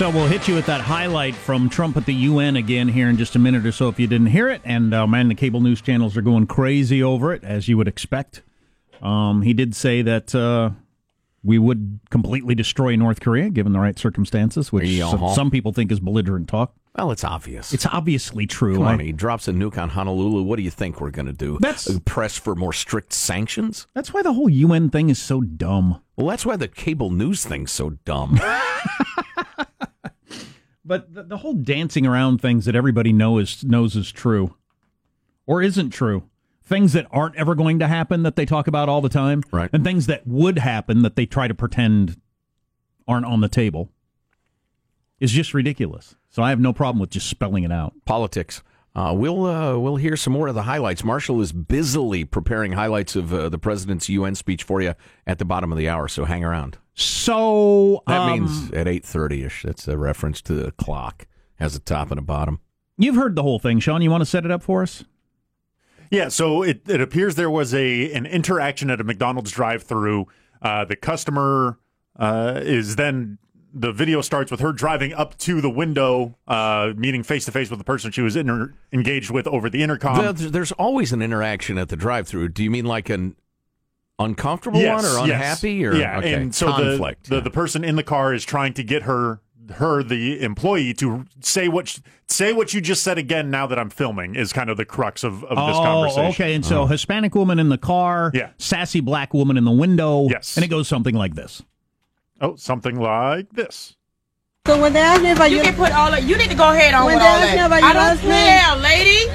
So we'll hit you with that highlight from Trump at the UN again here in just a minute or so if you didn't hear it. And uh, man, the cable news channels are going crazy over it, as you would expect. Um, he did say that uh, we would completely destroy North Korea given the right circumstances, which some, some people think is belligerent talk. Well, it's obvious. It's obviously true. Come on, he drops a nuke on Honolulu. What do you think we're going to do? That's- Uh, press for more strict sanctions. that's why the whole UN thing is so dumb. Well, that's why the cable news thing's so dumb. But the, the whole dancing around things that everybody knows knows is true, or isn't true, things that aren't ever going to happen that they talk about all the time, Right. and things that would happen that they try to pretend aren't on the table, is just ridiculous. So I have no problem with just spelling it out. Politics. Uh, we'll uh, we'll hear some more of the highlights. Marshall is busily preparing highlights of uh, the president's UN speech for you at the bottom of the hour. So hang around. So That um, means at eight thirty ish. That's a reference to the clock. Has a top and a bottom. you've heard the whole thing, Sean. You want to set it up for us? Yeah, so it, it appears there was a an interaction at a McDonald's drive-through. Uh, the customer uh, is then the video starts with her driving up to the window, uh, meeting face to face with the person she was inter- engaged with over the intercom. There's always an interaction at the drive-through. Do you mean like an uncomfortable Yes, one or yes. unhappy or yeah, okay. and so conflict? the, the the person in the car is trying to get her her the employee to say what sh- say what you just said again now that I'm filming is kind of the crux of, of this oh, conversation. okay. And so oh. Hispanic woman in the car, Yeah. sassy black woman in the window, Yes. and it goes something like this. Oh, something like this. So when they ask me about You your, can put all of, you need to go ahead on When with they all ask me that. about I your don't last name- care,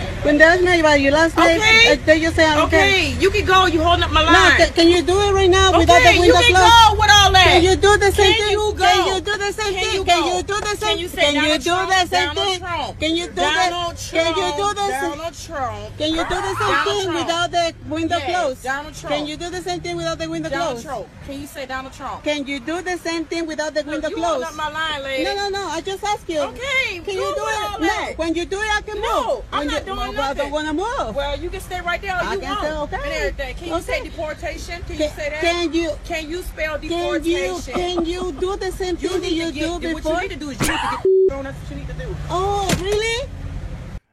lady. When ask me about your last name, Okay. uh, then you say don't Okay, you can go. You holding up my line. No, ca- can you do it right now without okay, the you window can closed? All that. Can you do the same Can thing? you go? Can you do the same Can thing? you Can you do the same? You say Can you do the same thing? Can you do Donald? Trump. Can you do the same? Donald Trump. Can you do the same Donald thing Trump. without the window Yes, closed? Donald Trump. Can you do the same thing without the window Donald closed? Trump. Can you say Donald Trump? Can you do the same thing without the window you holding closed? up my line, lady. No, no, no. I just asked you. Okay, Can you do it? No. When you do it, I can No, move. I'm When not you, doing well, I don't want to move. Well, you can stay right there. I you can want. say okay. And everything. Can you say deportation? Can you say that? can you? Can you spell Can you? Can you do the same You thing that you to get, do what before? you need to do is you need to get on. That's what you need to do. Oh, really?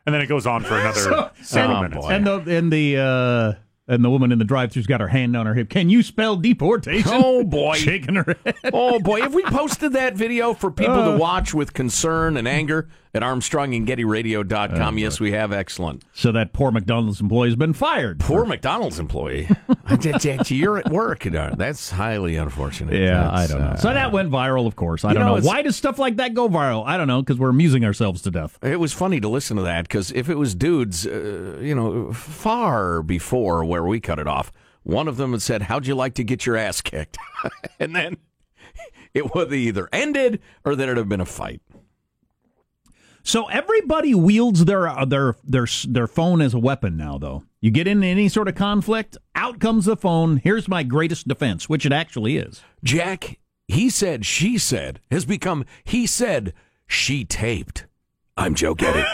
And then it goes on for another several Oh, minutes. boy. And the and the uh, and the woman in the drive-thru's got her hand on her hip. Can you spell deportation? Oh, boy. shaking her head. oh boy, have we posted that video for people Uh. to watch with concern and anger at armstrongandgettyradio.com? yes, we have. Excellent. So that poor McDonald's employee has been fired. Poor McDonald's employee. You're at work. uh, That's highly unfortunate. Yeah, I don't know. uh, so that went viral, of course. I don't know, know. Why does stuff like that go viral? I don't know because we're amusing ourselves to death. It was funny to listen to that because if it was dudes, uh, you know, far before where we cut it off, one of them had said, "How'd you like to get your ass kicked?" and then it would have either ended or then it'd have been a fight. So everybody wields their uh, their their their phone as a weapon now. Though you get in any sort of conflict, out comes the phone. Here's my greatest defense, which it actually is. Jack, he said, she said, has become he said, she taped. I'm Joe Getty.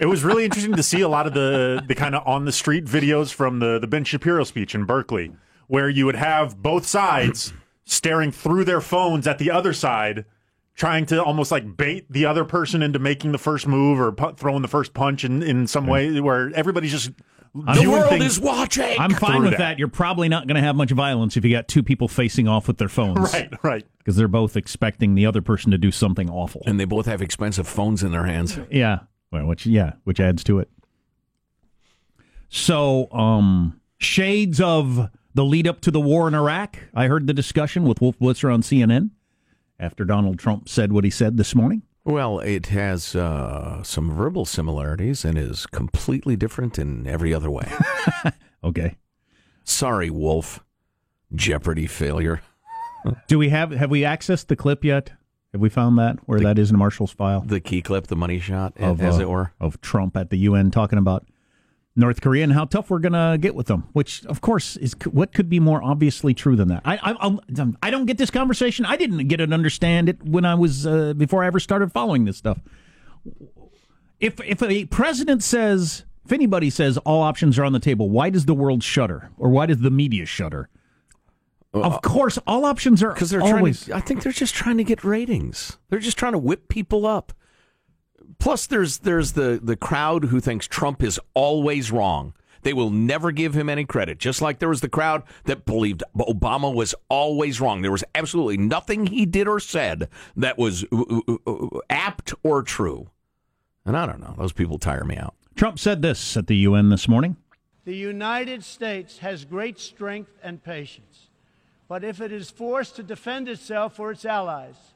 It was really interesting to see a lot of the the kind of on the street videos from the the Ben Shapiro speech in Berkeley, where you would have both sides staring through their phones at the other side, trying to almost like bait the other person into making the first move or pu- throwing the first punch in in some way, where everybody's just the world is watching. I'm fine with that. that. You're probably not going to have much violence if you got two people facing off with their phones, right, right. Because they're both expecting the other person to do something awful. and they both have expensive phones in their hands. Yeah. Well, which yeah, which adds to it. So, um, shades of the lead up to the war in Iraq. I heard the discussion with Wolf Blitzer on CNN after Donald Trump said what he said this morning. Well, it has uh, some verbal similarities and is completely different in every other way. Okay. Sorry, Wolf. Jeopardy failure. Do we have have we accessed the clip yet? Have we found that where that is in Marshall's file The key clip, the money shot, of as uh, it were. of Trump at the UN talking about North Korea and how tough we're gonna get with them? Which, of course, is what could be more obviously true than that. I I, I'll- don't get this conversation. I didn't get it understand it when I was uh, before I ever started following this stuff. If if a president says, if anybody says all options are on the table, why does the world shudder or why does the media shudder? Of course, all options are because they're always. trying to, I think they're just trying to get ratings. They're just trying to whip people up. Plus, there's there's the the crowd who thinks Trump is always wrong. They will never give him any credit. Just like there was the crowd that believed Obama was always wrong. There was absolutely nothing he did or said that was uh, uh, uh, apt or true. And I don't know. Those people tire me out. Trump said this at the UN this morning. The United States has great strength and patience. But if it is forced to defend itself or its allies,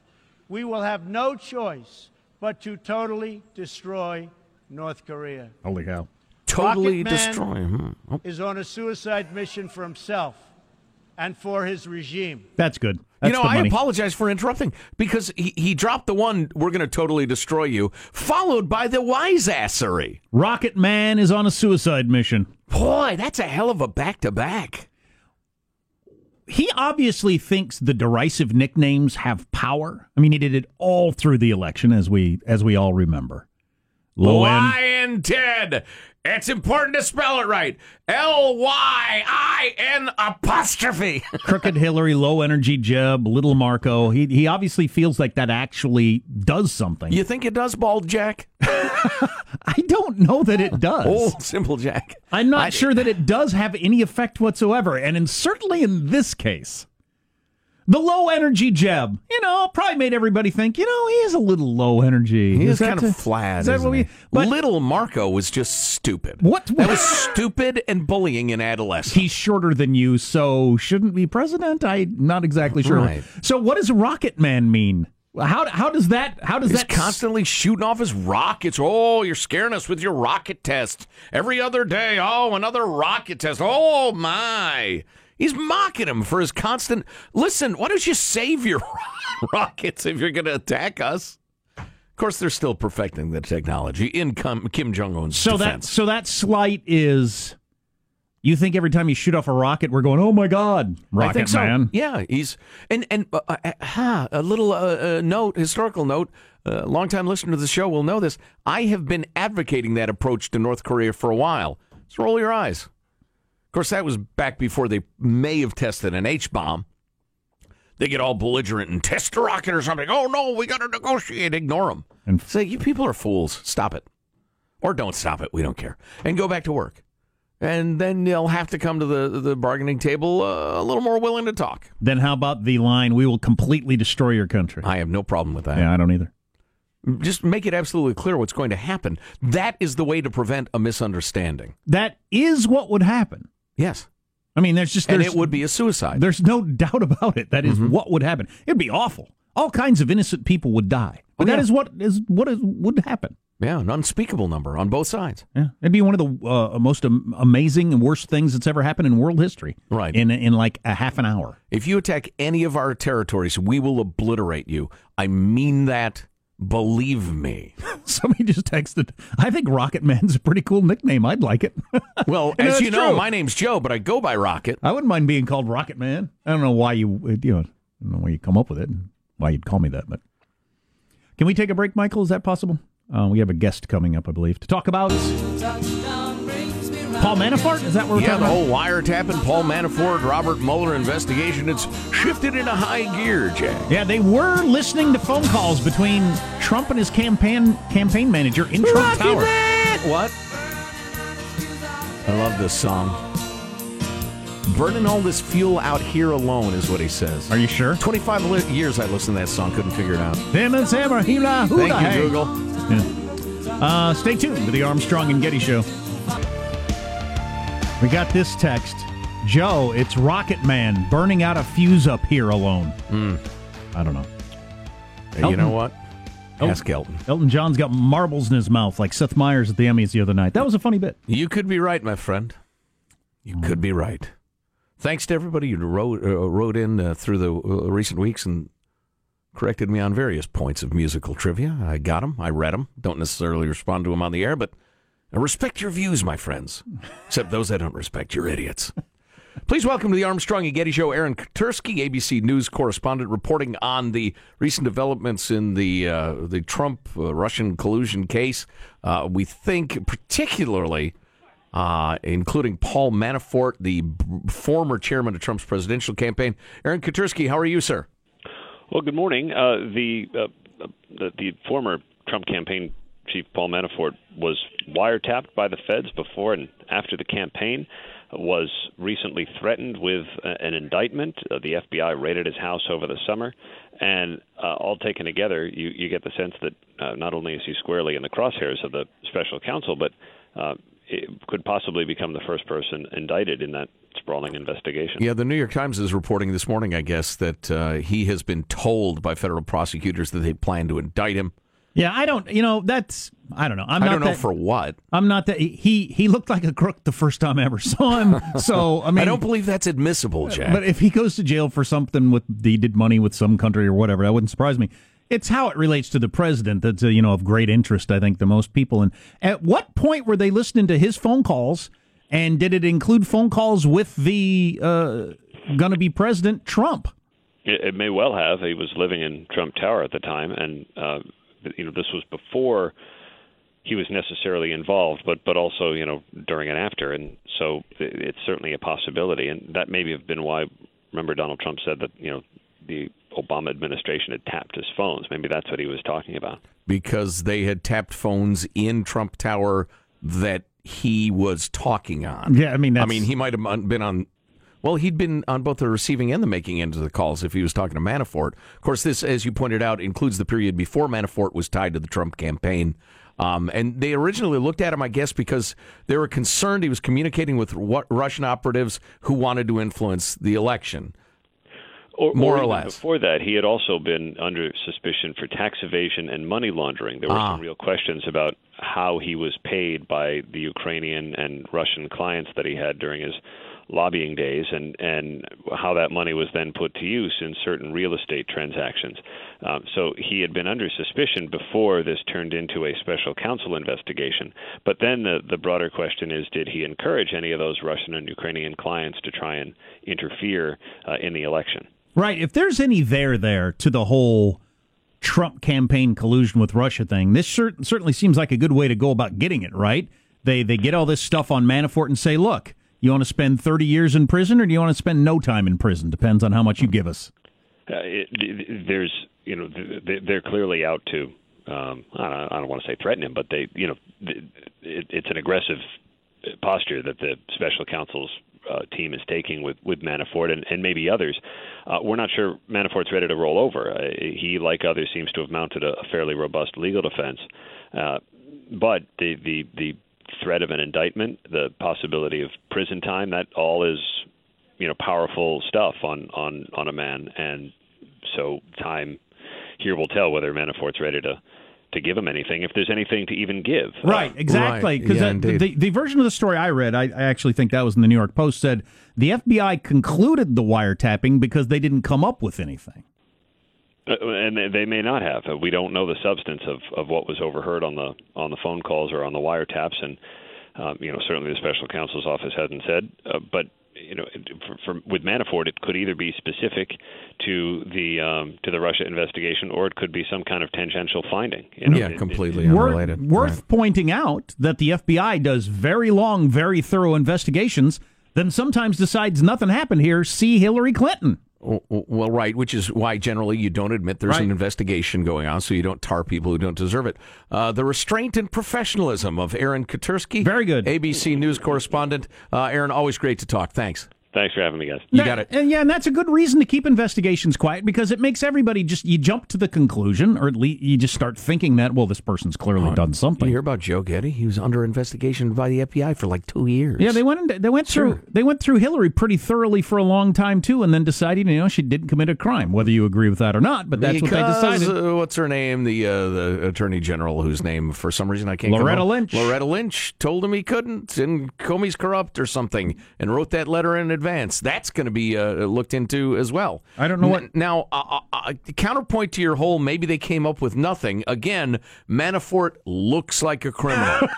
we will have no choice but to totally destroy North Korea. Holy cow! Totally Rocket Man destroy him. Oh, Is on a suicide mission for himself and for his regime. That's good. That's you know, I apologize for interrupting because he, he dropped the one, we're going to totally destroy you, followed by the wiseassery. Rocket Man is on a suicide mission. Boy, that's a hell of a back to back. He obviously thinks the derisive nicknames have power. I mean, he did it all through the election, as we as we all remember. Low end. Lyin' Ted. It's important to spell it right. L Y I N apostrophe. crooked Hillary, low energy Jeb, little Marco. He he obviously feels like that actually does something. You think it does, Bald Jack? I don't know that it does. Old Simple Jack. I'm not I- sure that it does have any effect whatsoever, and in, certainly in this case, the low energy Jeb, you know, probably made everybody think, you know, he is a little low energy. He is that kind of flat. Is that what we? But Little Marco was just stupid. What- That was stupid and bullying in adolescence. he's shorter than you, so shouldn't be president. I'm not exactly sure. Right. So, what does Rocket Man mean? How how does that how does He's that constantly shooting off his rockets. Oh, you're scaring us with your rocket test. Every other day, oh, another rocket test. Oh, my. He's mocking him for his constant. Listen, why don't you save your rockets if you're going to attack us? Of course, they're still perfecting the technology in Kim, Jong Un's So that so that slight is. You think every time you shoot off a rocket, we're going, "Oh my God, Rocket I think so. Man!" Yeah, he's and and uh, uh, ha, a little uh, uh, note, historical note. Uh, longtime listener to the show will know this. I have been advocating that approach to North Korea for a while. So roll your eyes. Of course, that was back before they may have tested an H bomb. They get all belligerent and test a rocket or something. Oh no, we got to negotiate. Ignore them. And- say you people are fools. Stop it, or don't stop it. We don't care. And go back to work. And then they'll have to come to the the bargaining table uh, a little more willing to talk. Then how about the line, "We will completely destroy your country"? I have no problem with that. yeah, I don't either. Just make it absolutely clear what's going to happen. That is the way to prevent a misunderstanding. That is what would happen. Yes. I mean, there's just And it would be a suicide. There's no doubt about it. That is Mm-hmm. what would happen. It'd be awful. All kinds of innocent people would die. But Oh, that yeah. is what is what is would happen. Yeah, an unspeakable number on both sides. Yeah, it'd be one of the uh, most am- amazing and worst things that's ever happened in world history. Right. In in like a half an hour. If you attack any of our territories, we will obliterate you. I mean that. Believe me. Somebody just texted. I think Rocket Man's a pretty cool nickname. I'd like it. Well, as you know, true. my name's Joe, but I go by Rocket. I wouldn't mind being called Rocket Man. I don't know why you you know I don't know why you come up with it why you'd call me that, but can we take a break, Michael? Is that possible? Uh, we have a guest coming up, I believe, to talk about Paul Manafort. Is that what we're Yeah, talking the whole wiretapping, Paul Manafort, Robert Mueller investigation, it's shifted into high gear, Jack. Yeah, they were listening to phone calls between Trump and his campaign campaign manager in Trump Tower. What? I love this song. Burning all this fuel out here alone is what he says. Are you sure? 25 li- years I listened to that song, couldn't figure it out. Him and Sam are hula hula Thank you, Google. Yeah. Uh, stay tuned to the Armstrong and Getty Show. We got this text. Joe, it's Rocket Man burning out a fuse up here alone. I don't know. Hey, you know what? Elton. Ask Elton. Elton John's got marbles in his mouth like Seth Meyers at the Emmys the other night. That was a funny bit. You could be right, my friend. You could be right. Thanks to everybody who wrote, uh, wrote in uh, through the uh, recent weeks and corrected me on various points of musical trivia. I got them. I read them. Don't necessarily respond to them on the air, but I respect your views, my friends. Except those I don't respect. You're idiots. Please welcome to the Armstrong and Getty Show, Aaron Katersky, ABC News correspondent, reporting on the recent developments in the uh, the Trump uh, Russian collusion case. Uh, we think particularly uh, including Paul Manafort, the b- former chairman of Trump's presidential campaign. Aaron Katersky, how are you, sir? Well, good morning. Uh, the, uh, the the former Trump campaign chief Paul Manafort was wiretapped by the feds before and after the campaign. Was recently threatened with uh, an indictment. Uh, the FBI raided his house over the summer, and uh, all taken together, you, you get the sense that uh, not only is he squarely in the crosshairs of the special counsel, but uh, could possibly become the first person indicted in that sprawling investigation. Yeah, the New York Times is reporting this morning, I guess, that uh, he has been told by federal prosecutors that they plan to indict him. Yeah, I don't. You know, that's I don't know. I'm I not don't know that, for what. I'm not that. He he looked like a crook the first time I ever saw him. So I mean, I don't believe that's admissible, Jack. But if he goes to jail for something with he did money with some country or whatever, that wouldn't surprise me. It's how it relates to the president that's uh, you know of great interest, I think, to most people. And at what point were they listening to his phone calls? And did it include phone calls with the uh, going to be President Trump? It, it may well have. He was living in Trump Tower at the time, and uh, you know this was before he was necessarily involved, but but also you know during and after, and so it's certainly a possibility, and that maybe have been why. Remember, Donald Trump said that you know the Obama administration had tapped his phones. Maybe that's what he was talking about. because they had tapped phones in Trump Tower that he was talking on. Yeah, I mean, I mean, he might have been on. Well, he'd been on both the receiving and the making end of the calls if he was talking to Manafort. Of course, this, as you pointed out, includes the period before Manafort was tied to the Trump campaign. Um, and they originally looked at him, I guess, because they were concerned he was communicating with what Russian operatives who wanted to influence the election. Or, More or even less. Before that, he had also been under suspicion for tax evasion and money laundering. There were Ah. some real questions about how he was paid by the Ukrainian and Russian clients that he had during his lobbying days, and and how that money was then put to use in certain real estate transactions. Um, so he had been under suspicion before this turned into a special counsel investigation. But then the the broader question is, did he encourage any of those Russian and Ukrainian clients to try and interfere uh, in the election? Right. If there's any there there to the whole Trump campaign collusion with Russia thing, this cer- certainly seems like a good way to go about getting it. Right. They they get all this stuff on Manafort and say, look, you want to spend 30 years in prison or do you want to spend no time in prison? Depends on how much you give us. uh, it, there's you know th- th- they're clearly out to um, I don't, I don't want to say threaten him, but they you know it, it's an aggressive posture that the special counsel's uh, team is taking with with Manafort and, and maybe others. Uh, we're not sure Manafort's ready to roll over. Uh, he, like others, seems to have mounted a, a fairly robust legal defense, uh, but the the the threat of an indictment, the possibility of prison time, that all is you know powerful stuff on on on a man, and so time here will tell whether Manafort's ready to to give him anything, if there's anything to even give. Right, exactly. Right. Because Yeah, the, the, the version of the story I read, I, I actually think that was in the New York Post, said the FBI concluded the wiretapping because they didn't come up with anything. Uh, and they- they may not have. We don't know the substance of, of what was overheard on the on the phone calls or on the wiretaps, and um, you know certainly the special counsel's office hasn't said. Uh, but you know, for, for, with Manafort, it could either be specific to the um, to the Russia investigation, or it could be some kind of tangential finding. You know, yeah, It- it- completely Wor- unrelated. worth Right. pointing out that the FBI does very long, very thorough investigations, then sometimes decides nothing happened here. See Hillary Clinton. Well, right, which is why generally you don't admit there's an investigation going on, so you don't tar people who don't deserve it. Uh, the restraint and professionalism of Aaron Katersky. Very good. ABC News correspondent. Uh, Aaron, always great to talk. Thanks. Thanks for having me, guys. You That- got it. And yeah, and that's a good reason to keep investigations quiet because it makes everybody just you jump to the conclusion, or at least you just start thinking that well, this person's clearly done something. You something. hear about Joe Getty? He was under investigation by the FBI for like two years. Yeah, they went into, they went through they went through Hillary pretty thoroughly for a long time too, and then decided you know she didn't commit a crime, whether you agree with that or not. But that's because, what they decided. Uh, what's her name? The uh, the attorney general, whose name for some reason I can't. come Loretta up- Lynch. Loretta Lynch told him he couldn't, and Comey's corrupt or something, and wrote that letter in advance. That's going to be uh, looked into as well. I don't know what- N- now. Uh, uh, counterpoint to your whole. Maybe they came up with nothing. Again, Manafort looks like a criminal.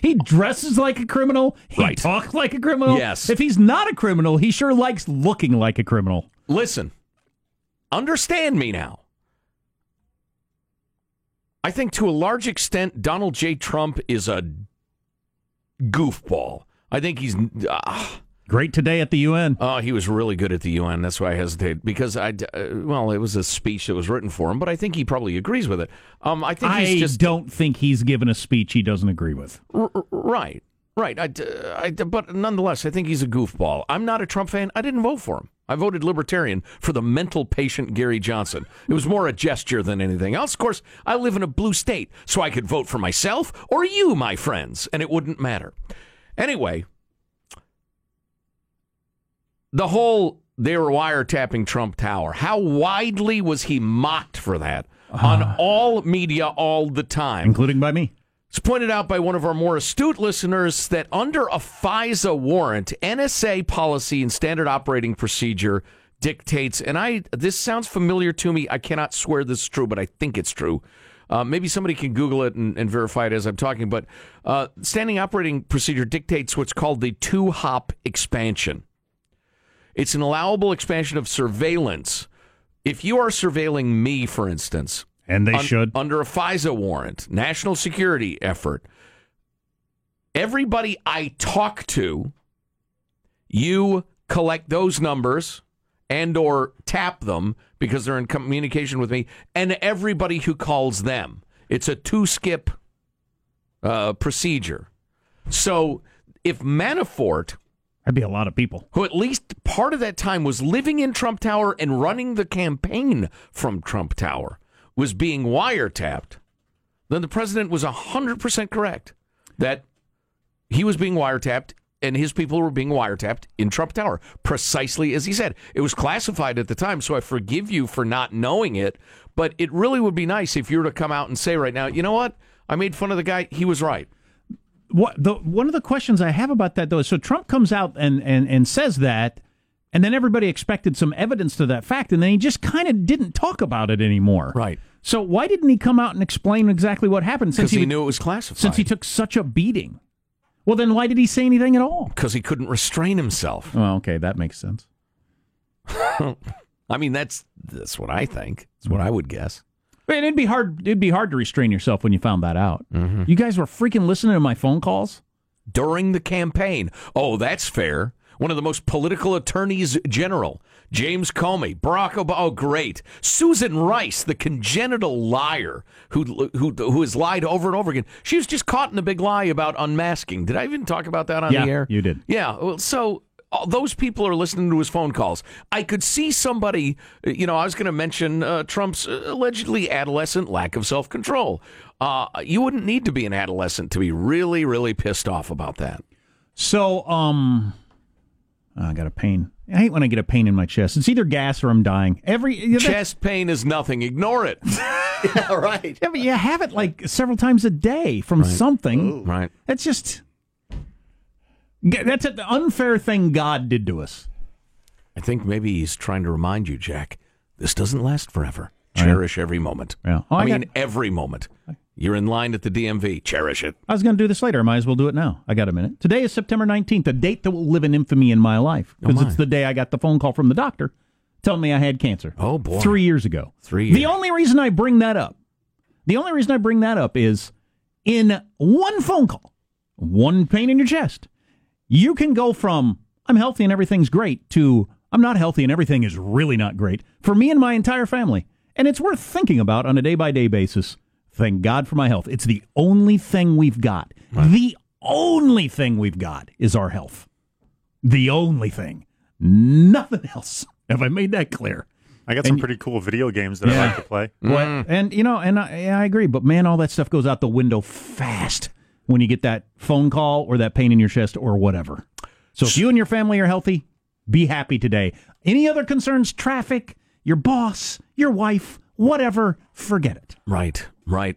He dresses like a criminal. He Right. talks like a criminal. Yes. If he's not a criminal, he sure likes looking like a criminal. Listen, understand me now. I think to a large extent, Donald J. Trump is a goofball. I think he's. Uh, Great today at the UN. Oh, he was really good at the UN. That's why I hesitate because I, uh, well, it was a speech that was written for him, but I think he probably agrees with it. Um, I think I just don't think he's given a speech he doesn't agree with. R- r- right, right. I, I, but nonetheless, I think he's a goofball. I'm not a Trump fan. I didn't vote for him. I voted Libertarian for the mental patient Gary Johnson. It was more a gesture than anything else. Of course, I live in a blue state, so I could vote for myself or you, my friends, and it wouldn't matter. Anyway, the whole they were wiretapping Trump Tower. How widely was he mocked for that uh-huh. on all media all the time? including by me. It's pointed out by one of our more astute listeners that under a FISA warrant, NSA policy and standard operating procedure dictates, and I this sounds familiar to me. I cannot swear this is true, but I think it's true. Uh, maybe somebody can Google it and, and verify it as I'm talking. But uh, standing operating procedure dictates what's called the two hop expansion. It's an allowable expansion of surveillance. If you are surveilling me, for instance, And they un- should. under a FISA warrant, national security effort. Everybody I talk to, you collect those numbers and or tap them because they're in communication with me, and everybody who calls them. It's a two-skip uh, procedure. So if Manafort That'd be a lot of people. who at least part of that time was living in Trump Tower and running the campaign from Trump Tower, was being wiretapped, then the president was 100% correct that he was being wiretapped and his people were being wiretapped in Trump Tower, precisely as he said. It was classified at the time, so I forgive you for not knowing it, but it really would be nice if you were to come out and say right now, you know what? I made fun of the guy. He was right. What the one of the questions I have about that though is so Trump comes out and and and says that, and then everybody expected some evidence to that fact, and then he just kind of didn't talk about it anymore. Right. So why didn't he come out and explain exactly what happened? Since he knew it was classified. since he took such a beating. Well, then why did he say anything at all? because he couldn't restrain himself. Well, okay, that makes sense. I mean, that's that's what I think. That's what hmm. I would guess. I mean, it'd be hard. It'd be hard to restrain yourself when you found that out. Mm-hmm. You guys were freaking listening to my phone calls. During the campaign. Oh, that's fair. One of the most political attorneys general, James Comey, Barack Obama. Oh, great. Susan Rice, the congenital liar who who who has lied over and over again. She was just caught in a big lie about unmasking. Did I even talk about that on Yeah, the air? you did. Yeah. Well, so all those people are listening to his phone calls. I could see somebody, you know, I was going to mention uh, Trump's uh, allegedly adolescent lack of self control. Uh, you wouldn't need to be an adolescent to be really, really pissed off about that. So, um, I got a pain. I hate when I get a pain in my chest. It's either gas or I'm dying. Every yeah, that- Chest pain is nothing. Ignore it. yeah, right. Yeah, but you have it like several times a day from something. right. That's just that's an unfair thing God did to us. I think maybe he's trying to remind you, Jack, this doesn't last forever. Cherish every moment. Yeah. Oh, I, I mean, every moment. You're in line at the DMV. Cherish it. I was going to do this later. I might as well do it now. I got a minute. Today is September 19th, a date that will live in infamy in my life oh, because my. it's the day I got the phone call from the doctor telling me I had cancer. Oh, boy. Three years ago. Three years. The only reason I bring that up, the only reason I bring that up is in one phone call, one pain in your chest, you can go from I'm healthy and everything's great to I'm not healthy and everything is really not great for me and my entire family. And it's worth thinking about on a day by day basis. Thank God for my health. It's the only thing we've got. The only thing we've got is our health. The only thing. Nothing else. Have I made that clear? I got some And- pretty cool video games that I like to play. What? Mm. And you know, and I, I agree, but man, all that stuff goes out the window fast when you get that phone call or that pain in your chest or whatever. So if you and your family are healthy, be happy today. Any other concerns? Traffic, your boss, your wife, whatever, forget it. Right, right.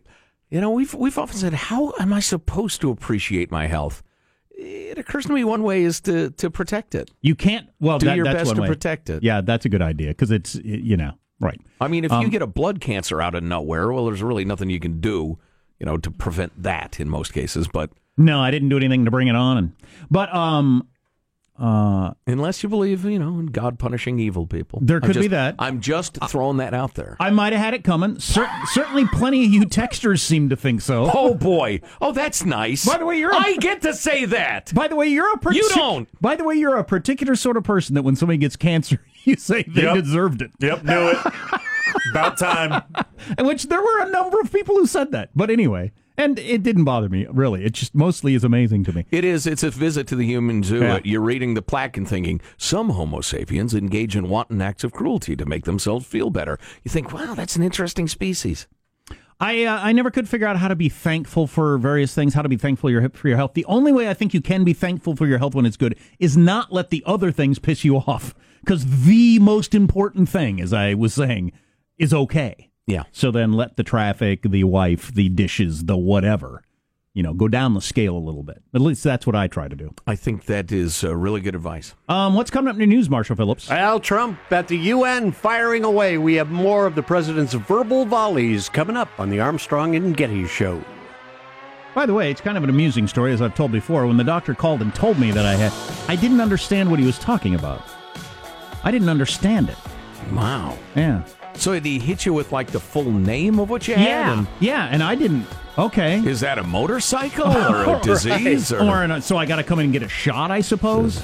You know, we've we've often said, how am I supposed to appreciate my health? It occurs to me one way is to to protect it. You can't. Well, Do that- your best to way. protect it. Yeah, that's a good idea because it's you know right. I mean, if Um, you get a blood cancer out of nowhere, well, there's really nothing you can do, you know, to prevent that in most cases. But No, I didn't do anything to bring it on. And, but um, Uh, Unless you believe, you know, in God punishing evil people. There I'm could be that. I'm just throwing that out there. I might have had it coming. Cer- certainly, plenty of you texters seem to think so. Oh boy! Oh, that's nice. By the way, you're a- I get to say that. By the way, you're a partic- You don't. By the way, you're a particular sort of person that when somebody gets cancer, you say they Yep. deserved it. Yep, knew it. About time. And which there were a number of people who said that. But anyway, and it didn't bother me really. It just mostly is amazing to me. It is. It's a visit to the human zoo. Yeah. You're reading the plaque and thinking some Homo sapiens engage in wanton acts of cruelty to make themselves feel better. You think, wow, that's an interesting species. I uh, I never could figure out how to be thankful for various things. How to be thankful your, for your health. The only way I think you can be thankful for your health when it's good is not let the other things piss you off. Because the most important thing, as I was saying, is okay. Yeah. So then let the traffic, the wife, the dishes, the whatever, you know, go down the scale a little bit. At least that's what I try to do. I think that is uh, really good advice. Um, what's coming up in the news, Marshall Phillips? Al Trump at the UN firing away. We have more of the president's verbal volleys coming up on the Armstrong and Getty show. By the way, it's kind of an amusing story, as I've told before. When the doctor called and told me that I had, I didn't understand what he was talking about. I didn't understand it. Wow. Yeah. So did he hit you with like the full name of what you had? Yeah. And Yeah, and I didn't. Okay. is that a motorcycle or a disease or, Or an- so I got to come in and get a shot, I suppose.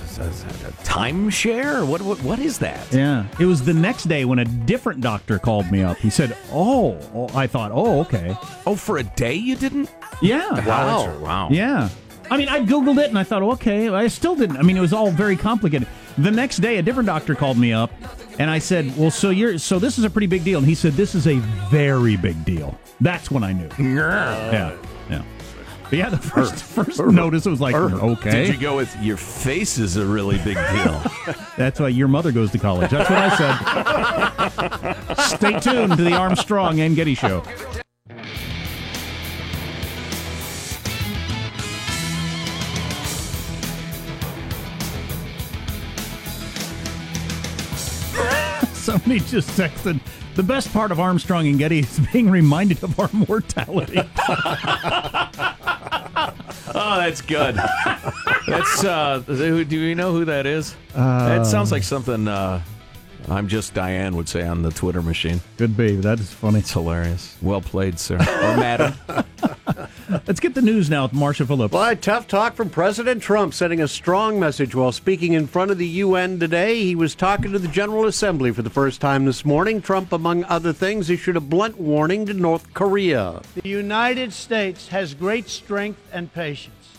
timeshare? What, what what is that? Yeah. It was the next day when a different doctor called me up. He said, "Oh," oh I thought, "Oh, okay." Oh, for a day you didn't? Yeah. Wow. Wow. Yeah. I mean, I Googled it and I thought, okay, I still didn't. I mean, it was all very complicated. The next day, a different doctor called me up and I said, well, so you're, so this is a pretty big deal. And he said, this is a very big deal. That's when I knew. Yeah. Yeah. But yeah, the er, first, er, first er, notice was like, okay. Did you go with your face is a really big deal? That's why your mother goes to college. That's what I said. Stay tuned to the Armstrong and Getty Show. Somebody just texted. The best part of Armstrong and Getty is being reminded of our mortality. Oh, that's good. That's uh do you know who that is? that sounds like something uh I'm just Diane would say on the Twitter machine. Could be. That is funny. It's hilarious. Well played, sir. Or madam. Let's get the news now with Marshall Phillips. But tough talk from President Trump, sending a strong message while speaking in front of the UN today. He was talking to the General Assembly for the first time this morning. Trump, among other things, issued a blunt warning to North Korea. The United States has great strength and patience.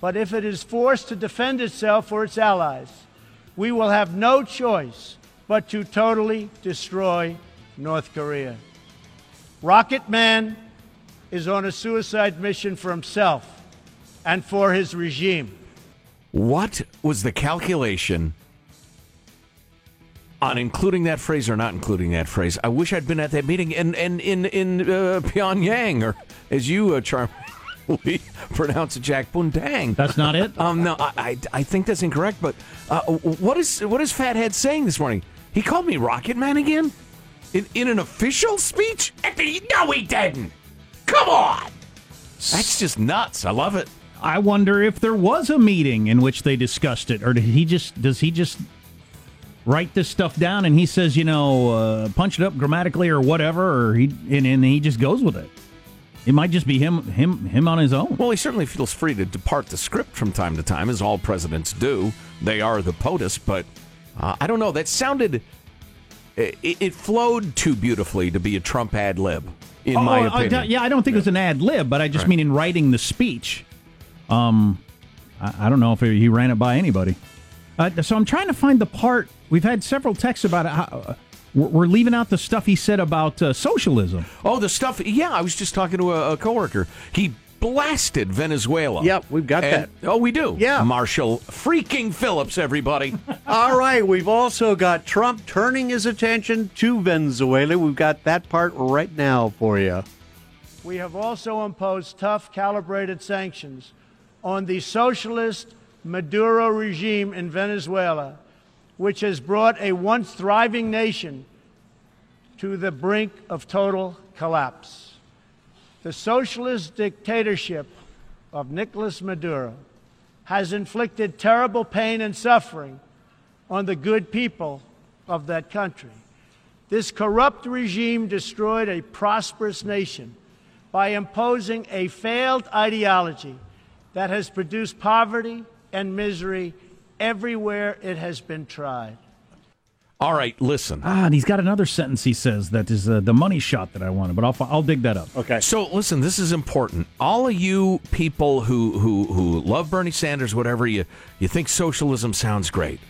But if it is forced to defend itself or its allies, we will have no choice but to totally destroy North Korea. Rocket Man is on a suicide mission for himself and for his regime. What was the calculation on including that phrase or not including that phrase? I wish I'd been at that meeting in in in, in uh, Pyongyang, or as you uh, charmingly pronounce it, Jack Bundang. That's not it? Um, no, I, I, I think that's incorrect. But uh, what is what is Fathead saying this morning? He called me Rocket Man again in in an official speech. No, he didn't. Come on, that's just nuts. I love it. I wonder if there was a meeting in which they discussed it, or did he just does he just write this stuff down and he says, you know, uh, punch it up grammatically or whatever, or he and, and he just goes with it. It might just be him him him on his own. Well, he certainly feels free to depart the script from time to time, as all presidents do. They are the POTUS, but uh, I don't know. That sounded. It, it flowed too beautifully to be a Trump ad lib, in my Oh, opinion. don't- yeah, I don't think it was an ad lib, but I just mean in writing the speech. Um, I, I don't know if he ran it by anybody. Uh, so I'm trying to find the part. We've had several texts about it. How, uh, we're, we're leaving out the stuff he said about uh, socialism. Oh, the stuff. Yeah, I was just talking to a, a coworker. He blasted Venezuela. Yep, we've got And- Oh, we do. Yeah. Marshall freaking Phillips, everybody. All right, we've also got Trump turning his attention to Venezuela. We've got that part right now for you. We have also imposed tough, calibrated sanctions on the socialist Maduro regime in Venezuela, which has brought a once thriving nation to the brink of total collapse. The socialist dictatorship of Nicolas Maduro has inflicted terrible pain and suffering on the good people of that country. This corrupt regime destroyed a prosperous nation by imposing a failed ideology that has produced poverty and misery everywhere it has been tried. All right, listen. Ah, and he's got another sentence he says that is uh, the money shot that I wanted, but I'll I'll dig that up. Okay. So listen, this is important. All of you people who who who love Bernie Sanders, whatever you you think socialism sounds great.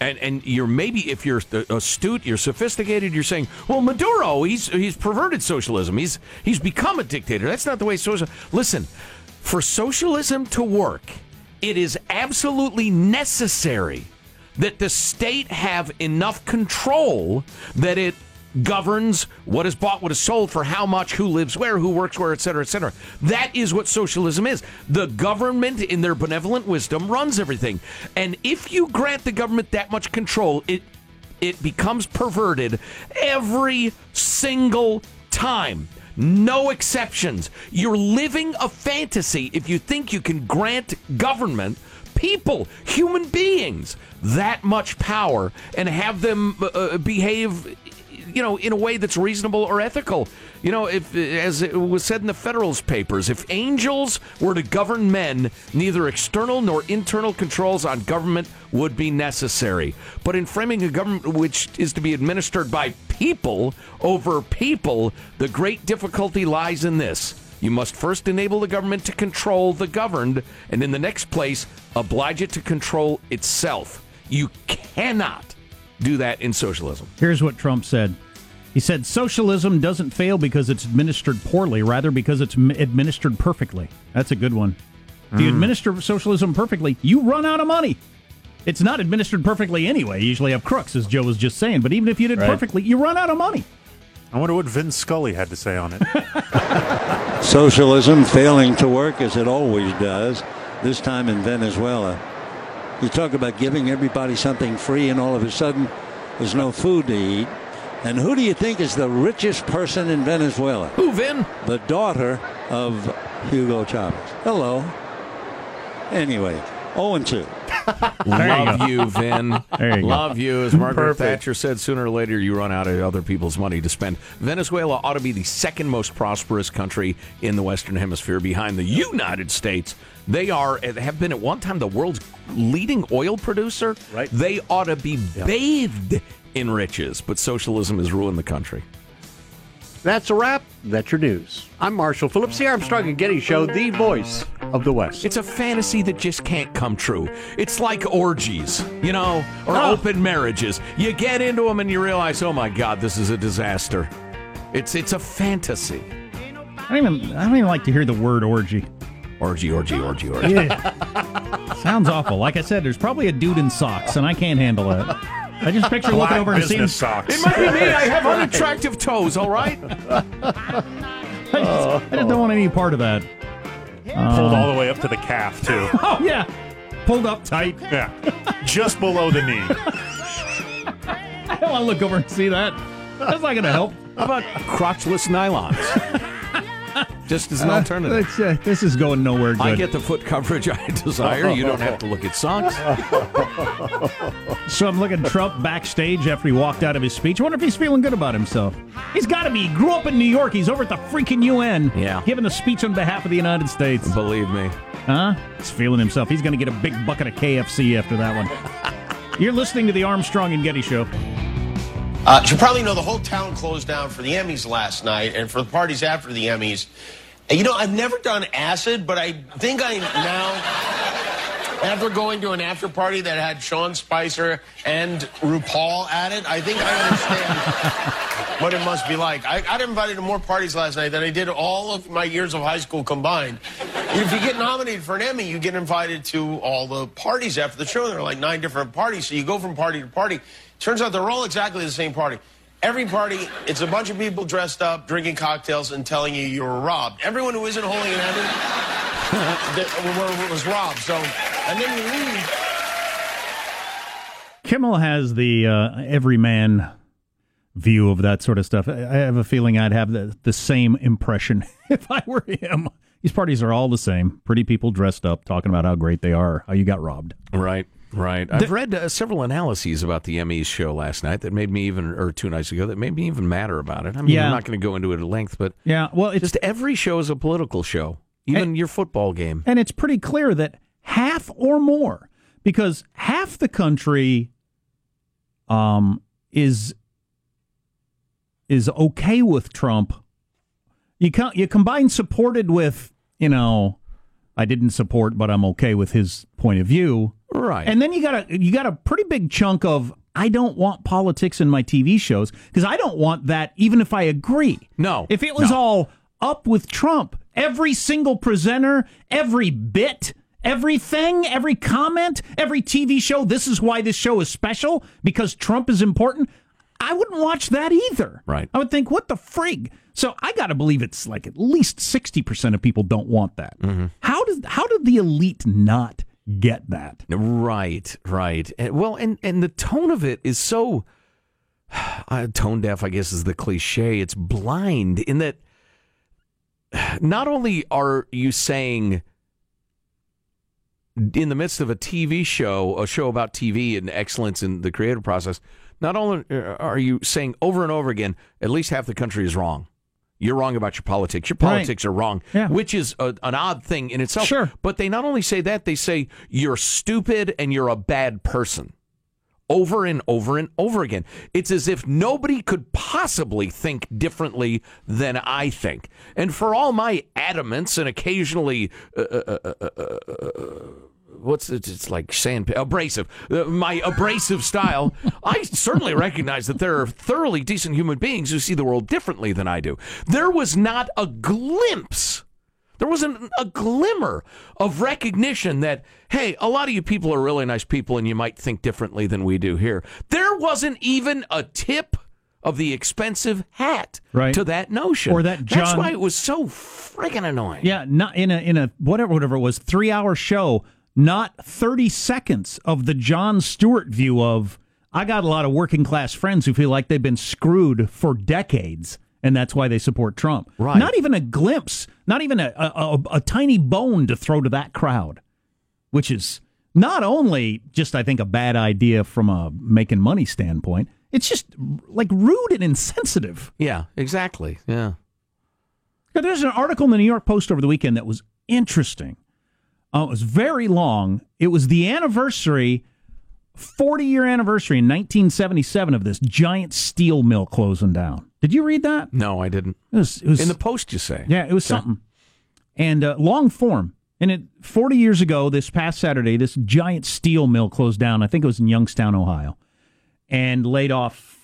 And, and you're maybe if you're astute, you're sophisticated. You're saying, "Well, Maduro, he's he's perverted socialism. He's he's become a dictator. That's not the way social." Listen, for socialism to work, it is absolutely necessary that the state have enough control that it governs what is bought, what is sold, for how much, who lives where, who works where, et cetera, et cetera. That is what socialism is. The government, in their benevolent wisdom, runs everything. And if you grant the government that much control, it it becomes perverted every single time. No exceptions. You're living a fantasy if you think you can grant government, people, human beings, that much power and have them uh, behave you know, in a way that's reasonable or ethical. You know, if as it was said in the Federalist Papers, if angels were to govern men, neither external nor internal controls on government would be necessary. But in framing a government which is to be administered by people over people, the great difficulty lies in this. You must first enable the government to control the governed, and in the next place, oblige it to control itself. You cannot do that in socialism. Here's what Trump said. He said socialism doesn't fail because it's administered poorly, rather because it's m- administered perfectly. That's a good one. If you hmm. administer socialism perfectly, you run out of money. It's not administered perfectly anyway. You usually have crooks, as Joe was just saying. But even if you did Right. perfectly, you run out of money. I wonder what Vin Scully had to say on it. Socialism failing to work as it always does, this time in Venezuela. You talk about giving everybody something free, and all of a sudden, there's no food to eat. And who do you think is the richest person in Venezuela? Who, Vin? The daughter of Hugo Chavez. Hello. Anyway, 0 and 2. Love you, Vin. There you go. Love you. As Margaret Perfect. Thatcher said, sooner or later you run out of other people's money to spend. Venezuela ought to be the second most prosperous country in the Western Hemisphere behind the United States. They are eh, have been at one time the world's leading oil producer. Right. They ought to be bathed in riches, but socialism has ruined the country. That's a wrap. That's your news. I'm Marshall Phillips, the Armstrong and Getty Show, the voice of the West. It's a fantasy that just can't come true. It's like orgies, you know, or Oh. open marriages. You get into them and you realize, oh my God, this is a disaster. It's it's a fantasy. I don't even I don't even like to hear the word orgy. Orgy, orgy, orgy, orgy. Yeah. Sounds awful. Like I said, there's probably a dude in socks, and I can't handle that. I just picture looking over and seeing. business socks. It might be me. I have unattractive toes. All right. I just, I just don't want any part of that. Pulled uh, all the way up to the calf, too. Oh yeah, pulled up tight. Yeah. Just below the knee. I don't want to look over and see that. That's not going to help. How about crotchless nylons? Just as an alternative. Uh, this is going nowhere good. I get the foot coverage I desire. You don't have to look at socks. So I'm looking at Trump backstage after he walked out of his speech. I wonder if he's feeling good about himself. He's got to be. He grew up in New York. He's over at the freaking UN. Yeah. Giving a speech on behalf of the United States. Believe me. Huh? He's feeling himself. He's going to get a big bucket of KFC after that one. You're listening to the Armstrong and Getty Show. Uh, you probably know the whole town closed down for the Emmys last night and for the parties after the Emmys. And, you know, I've never done acid, but I think I now, after going to an after party that had Sean Spicer and RuPaul at it, I think I understand what it must be like. I got invited to more parties last night than I did all of my years of high school combined. If you get nominated for an Emmy, you get invited to all the parties after the show. There are like nine different parties, so you go from party to party. Turns out they're all exactly the same party. Every party, it's a bunch of people dressed up, drinking cocktails, and telling you you were robbed. Everyone who isn't holding an Emmy was robbed. So, and then you leave. Kimmel has the uh, everyman view of that sort of stuff. I I have a feeling I'd have the, the same impression if I were him. These parties are all the same. Pretty people dressed up talking about how great they are, how you got robbed. Right, right. I've read uh, several analyses about the Emmys show last night that made me even, or two nights ago, that made me even madder about it. I mean, Yeah. I'm not going to go into it at length, but Yeah, well, it's just every show is a political show, even your football game. And it's pretty clear that half or more, because half the country um, is is okay with Trump. You co- you combine supported with you know, I didn't support, but I'm okay with his point of view. Right. And then you got a you got a pretty big chunk of I don't want politics in my TV shows because I don't want that even if I agree. No. If it was no. all up with Trump, every single presenter, every bit, everything, every comment, every TV show, this is why this show is special because Trump is important. I wouldn't watch that either. Right. I would think, what the frig? So I got to believe it's like at least 60% of people don't want that. Mm-hmm. How does how did the elite not get that? Right, right. And, well, and and the tone of it is so uh, tone deaf. I guess is the cliche. It's blind in that not only are you saying in the midst of a TV show, a show about TV and excellence in the creative process, not only uh, are you saying over and over again, at least half the country is wrong. You're wrong about your politics. Your Right. politics are wrong, Yeah. which is a, an odd thing in itself. Sure. But they not only say that, they say you're stupid and you're a bad person over and over and over again. It's as if nobody could possibly think differently than I think. And for all my adamance and occasionally, uh, uh, uh, uh, uh, what's it? It's like sand abrasive. Uh, my abrasive style. I certainly recognize that there are thoroughly decent human beings who see the world differently than I do. There was not a glimpse. There wasn't a glimmer of recognition that, hey, a lot of you people are really nice people and you might think differently than we do here. There wasn't even a tip of the expensive hat Right. to that notion. Or that That's why it was so friggin' annoying. Yeah, not in a in a whatever whatever it was, three hour show, not thirty seconds of the Jon Stewart view of I got a lot of working class friends who feel like they've been screwed for decades, and that's why they support Trump. Right. Not even a glimpse, not even a a, a, a tiny bone to throw to that crowd, which is not only just I think a bad idea from a making money standpoint. It's just like rude and insensitive. Yeah, exactly. Yeah, There's an article in the New York Post over the weekend that was interesting. Uh, it was very long. It was the anniversary, 40 year anniversary in 1977 of this giant steel mill closing down. Did you read that? No, I didn't. It was, it was In the post, you say? yeah, it was something. And uh, long form. And it 40 years ago, this past Saturday, this giant steel mill closed down. I think it was in Youngstown, Ohio, and laid off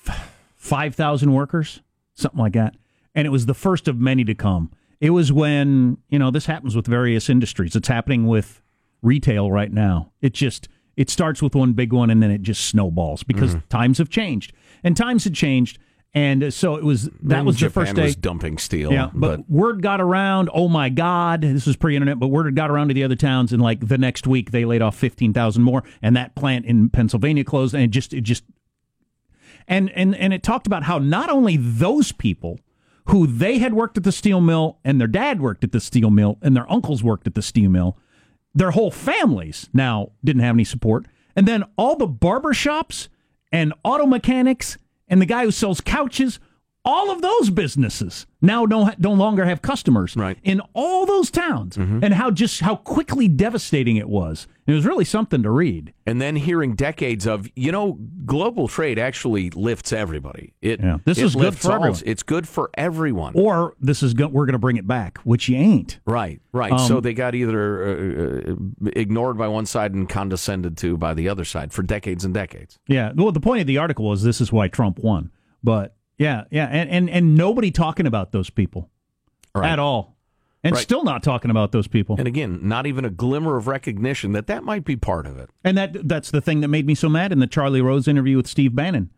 5,000 workers, something like that. And it was the first of many to come. It was when, you know, this happens with various industries. It's happening with retail right now. It just it starts with one big one and then it just snowballs because times have changed. And times had changed. And uh, so it was that was the first day was dumping steel. yeah, but, word got around. Oh my God, this was pre-internet, but word got around to the other towns, and like the next week they laid off fifteen thousand more, and that plant in Pennsylvania closed, and it just it just and and and it talked about how not only those people who they had worked at the steel mill, and their dad worked at the steel mill, and their uncles worked at the steel mill, their whole families now didn't have any support, and then all the barber shops and auto mechanics and the guy who sells couches, all of those businesses now don't no longer have customers Right. in all those towns, and how just how quickly devastating it was. It was really something to read. and then hearing decades of you know global trade actually lifts everybody. It Yeah. This it is good for all- everyone. It's good for everyone. Or this is go- we're going to bring it back, which you ain't. Right, right. Um, so they got either uh, uh, ignored by one side and condescended to by the other side for decades and decades. Yeah. Well, the point of the article was this is why Trump won. But yeah, yeah, and and, and nobody talking about those people Right. at all, and Right. still not talking about those people. And again, not even a glimmer of recognition that that might be part of it. And that that's the thing that made me so mad in the Charlie Rose interview with Steve Bannon.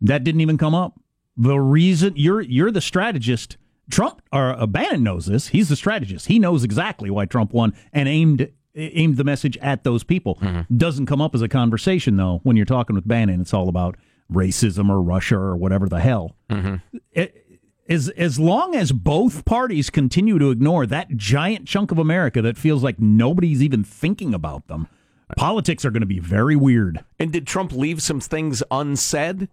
That didn't even come up. The reason you're you're the strategist. Trump or uh, Bannon knows this. He's the strategist. He knows exactly why Trump won and aimed aimed the message at those people. Doesn't come up as a conversation though when you're talking with Bannon. It's all about racism or Russia or whatever the hell. Mm-hmm. It- as as long as both parties continue to ignore that giant chunk of America that feels like nobody's even thinking about them, politics are going to be very weird. And did Trump leave some things unsaid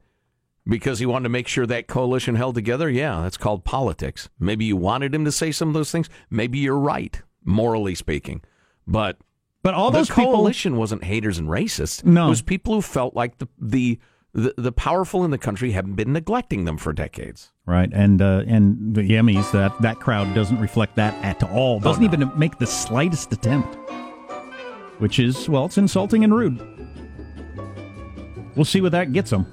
because he wanted to make sure that coalition held together? Yeah, that's called politics. Maybe you wanted him to say some of those things. Maybe you're right, morally speaking. But But all the those people coalition wasn't haters and racists. No. it was people who felt like the the the, the powerful in the country haven't been neglecting them for decades. Right, and uh, and the Emmys that that crowd doesn't reflect that at all. Doesn't no. even make the slightest attempt, which is well, it's insulting and rude. We'll see what that gets them.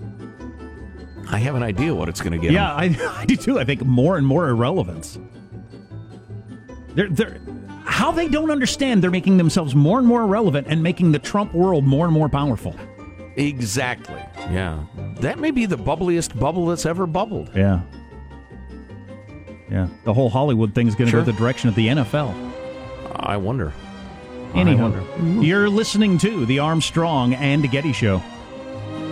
I have an idea what it's going to get. Yeah, I, I do too. I think more and more irrelevance. They're they're how they don't understand they're making themselves more and more irrelevant and making the Trump world more and more powerful. Exactly. Yeah, that may be the bubbliest bubble that's ever bubbled. Yeah. Yeah, the whole Hollywood thing's going to Sure. go the direction of the NFL. I wonder. I wonder. you're listening to the Armstrong and Getty Show.